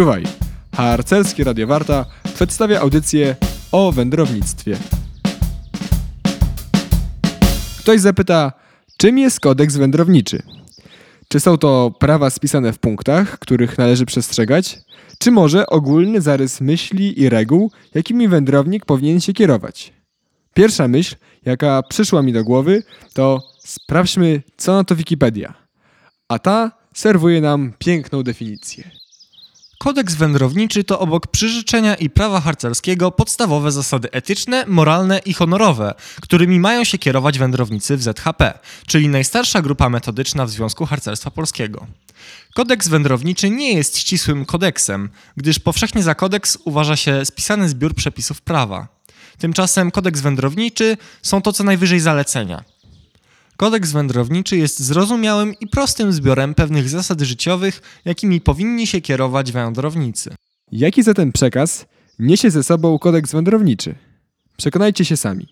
Czuwaj! Harcerskie Radio Warta przedstawia audycję o wędrownictwie. Ktoś zapyta, czym jest kodeks wędrowniczy? Czy są to prawa spisane w punktach, których należy przestrzegać? Czy może ogólny zarys myśli i reguł, jakimi wędrownik powinien się kierować? Pierwsza myśl, jaka przyszła mi do głowy, to sprawdźmy, co na to Wikipedia. A ta serwuje nam piękną definicję. Kodeks wędrowniczy to obok przyrzeczenia i prawa harcerskiego podstawowe zasady etyczne, moralne i honorowe, którymi mają się kierować wędrownicy w ZHP, czyli najstarsza grupa metodyczna w Związku Harcerstwa Polskiego. Kodeks wędrowniczy nie jest ścisłym kodeksem, gdyż powszechnie za kodeks uważa się spisany zbiór przepisów prawa. Tymczasem kodeks wędrowniczy są to co najwyżej zalecenia. Kodeks wędrowniczy jest zrozumiałym i prostym zbiorem pewnych zasad życiowych, jakimi powinni się kierować wędrownicy. Jaki zatem przekaz niesie ze sobą kodeks wędrowniczy? Przekonajcie się sami.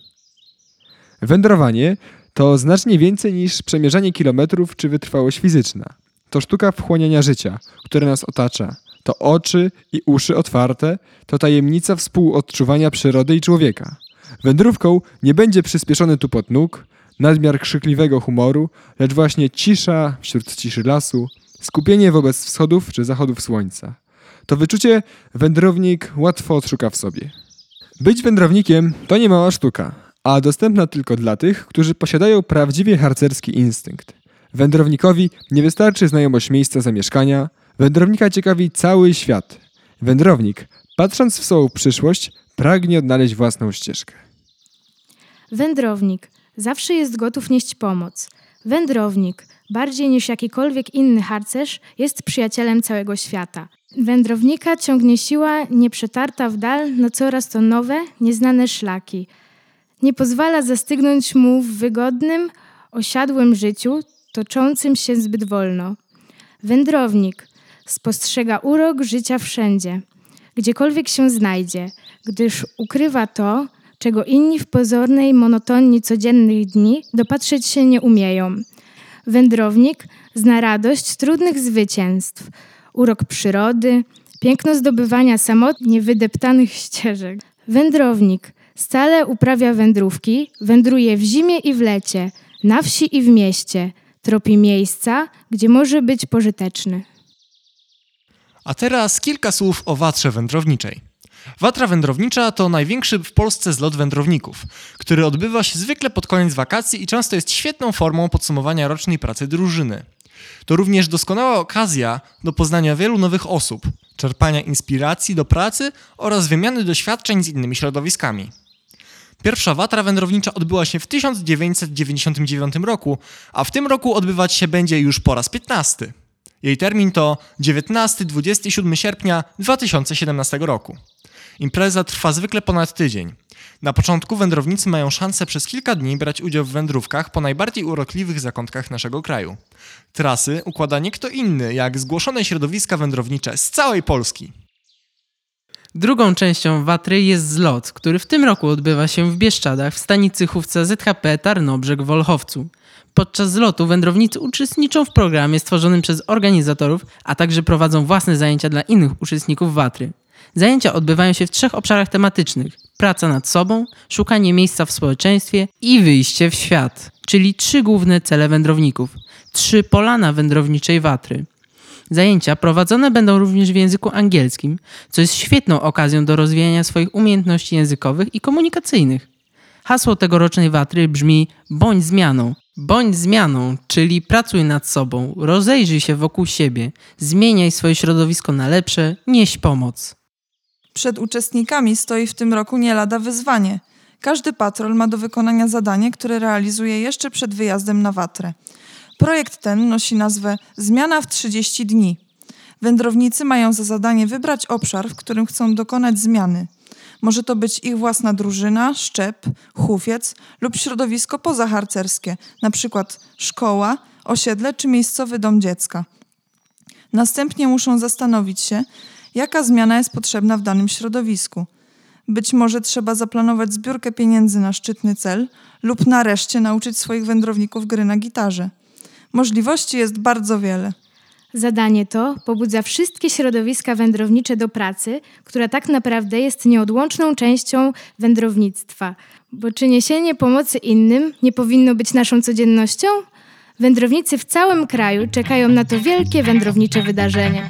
Wędrowanie to znacznie więcej niż przemierzanie kilometrów czy wytrwałość fizyczna. To sztuka wchłaniania życia, które nas otacza. To oczy i uszy otwarte, to tajemnica współodczuwania przyrody i człowieka. Wędrówką nie będzie przyspieszony tupot nóg, nadmiar krzykliwego humoru, lecz właśnie cisza wśród ciszy lasu, skupienie wobec wschodów czy zachodów słońca. To wyczucie wędrownik łatwo odszuka w sobie. Być wędrownikiem to nie mała sztuka, a dostępna tylko dla tych, którzy posiadają prawdziwie harcerski instynkt. Wędrownikowi nie wystarczy znajomość miejsca zamieszkania, wędrownika ciekawi cały świat. Wędrownik, patrząc w swoją przyszłość, pragnie odnaleźć własną ścieżkę. Wędrownik zawsze jest gotów nieść pomoc. Wędrownik, bardziej niż jakikolwiek inny harcerz, jest przyjacielem całego świata. Wędrownika ciągnie siła nieprzetarta w dal na coraz to nowe, nieznane szlaki. Nie pozwala zastygnąć mu w wygodnym, osiadłym życiu, toczącym się zbyt wolno. Wędrownik spostrzega urok życia wszędzie, gdziekolwiek się znajdzie, gdyż ukrywa to, czego inni w pozornej monotonii codziennych dni dopatrzeć się nie umieją. Wędrownik zna radość trudnych zwycięstw, urok przyrody, piękno zdobywania samotnie wydeptanych ścieżek. Wędrownik stale uprawia wędrówki, wędruje w zimie i w lecie, na wsi i w mieście, tropi miejsca, gdzie może być pożyteczny. A teraz kilka słów o watrze wędrowniczej. Watra wędrownicza to największy w Polsce zlot wędrowników, który odbywa się zwykle pod koniec wakacji i często jest świetną formą podsumowania rocznej pracy drużyny. To również doskonała okazja do poznania wielu nowych osób, czerpania inspiracji do pracy oraz wymiany doświadczeń z innymi środowiskami. Pierwsza watra wędrownicza odbyła się w 1999 roku, a w tym roku odbywać się będzie już po raz 15. Jej termin to 19-27 sierpnia 2017 roku. Impreza trwa zwykle ponad tydzień. Na początku wędrownicy mają szansę przez kilka dni brać udział w wędrówkach po najbardziej urokliwych zakątkach naszego kraju. Trasy układa nie kto inny, jak zgłoszone środowiska wędrownicze z całej Polski. Drugą częścią Watry jest zlot, który w tym roku odbywa się w Bieszczadach w stanicy chówca ZHP Tarnobrzeg w Wolchowcu. Podczas zlotu wędrownicy uczestniczą w programie stworzonym przez organizatorów, a także prowadzą własne zajęcia dla innych uczestników Watry. Zajęcia odbywają się w trzech obszarach tematycznych: praca nad sobą, szukanie miejsca w społeczeństwie i wyjście w świat, czyli trzy główne cele wędrowników, trzy polana wędrowniczej Watry. Zajęcia prowadzone będą również w języku angielskim, co jest świetną okazją do rozwijania swoich umiejętności językowych i komunikacyjnych. Hasło tegorocznej Watry brzmi bądź zmianą. Bądź zmianą, czyli pracuj nad sobą, rozejrzyj się wokół siebie, zmieniaj swoje środowisko na lepsze, nieś pomoc. Przed uczestnikami stoi w tym roku nie lada wyzwanie. Każdy patrol ma do wykonania zadanie, które realizuje jeszcze przed wyjazdem na Watrę. Projekt ten nosi nazwę Zmiana w 30 dni. Wędrownicy mają za zadanie wybrać obszar, w którym chcą dokonać zmiany. Może to być ich własna drużyna, szczep, hufiec lub środowisko pozaharcerskie, np. szkoła, osiedle czy miejscowy dom dziecka. Następnie muszą zastanowić się, jaka zmiana jest potrzebna w danym środowisku. Być może trzeba zaplanować zbiórkę pieniędzy na szczytny cel lub nareszcie nauczyć swoich wędrowników gry na gitarze. Możliwości jest bardzo wiele. Zadanie to pobudza wszystkie środowiska wędrownicze do pracy, która tak naprawdę jest nieodłączną częścią wędrownictwa. Bo czy niesienie pomocy innym nie powinno być naszą codziennością? Wędrownicy w całym kraju czekają na to wielkie wędrownicze wydarzenie.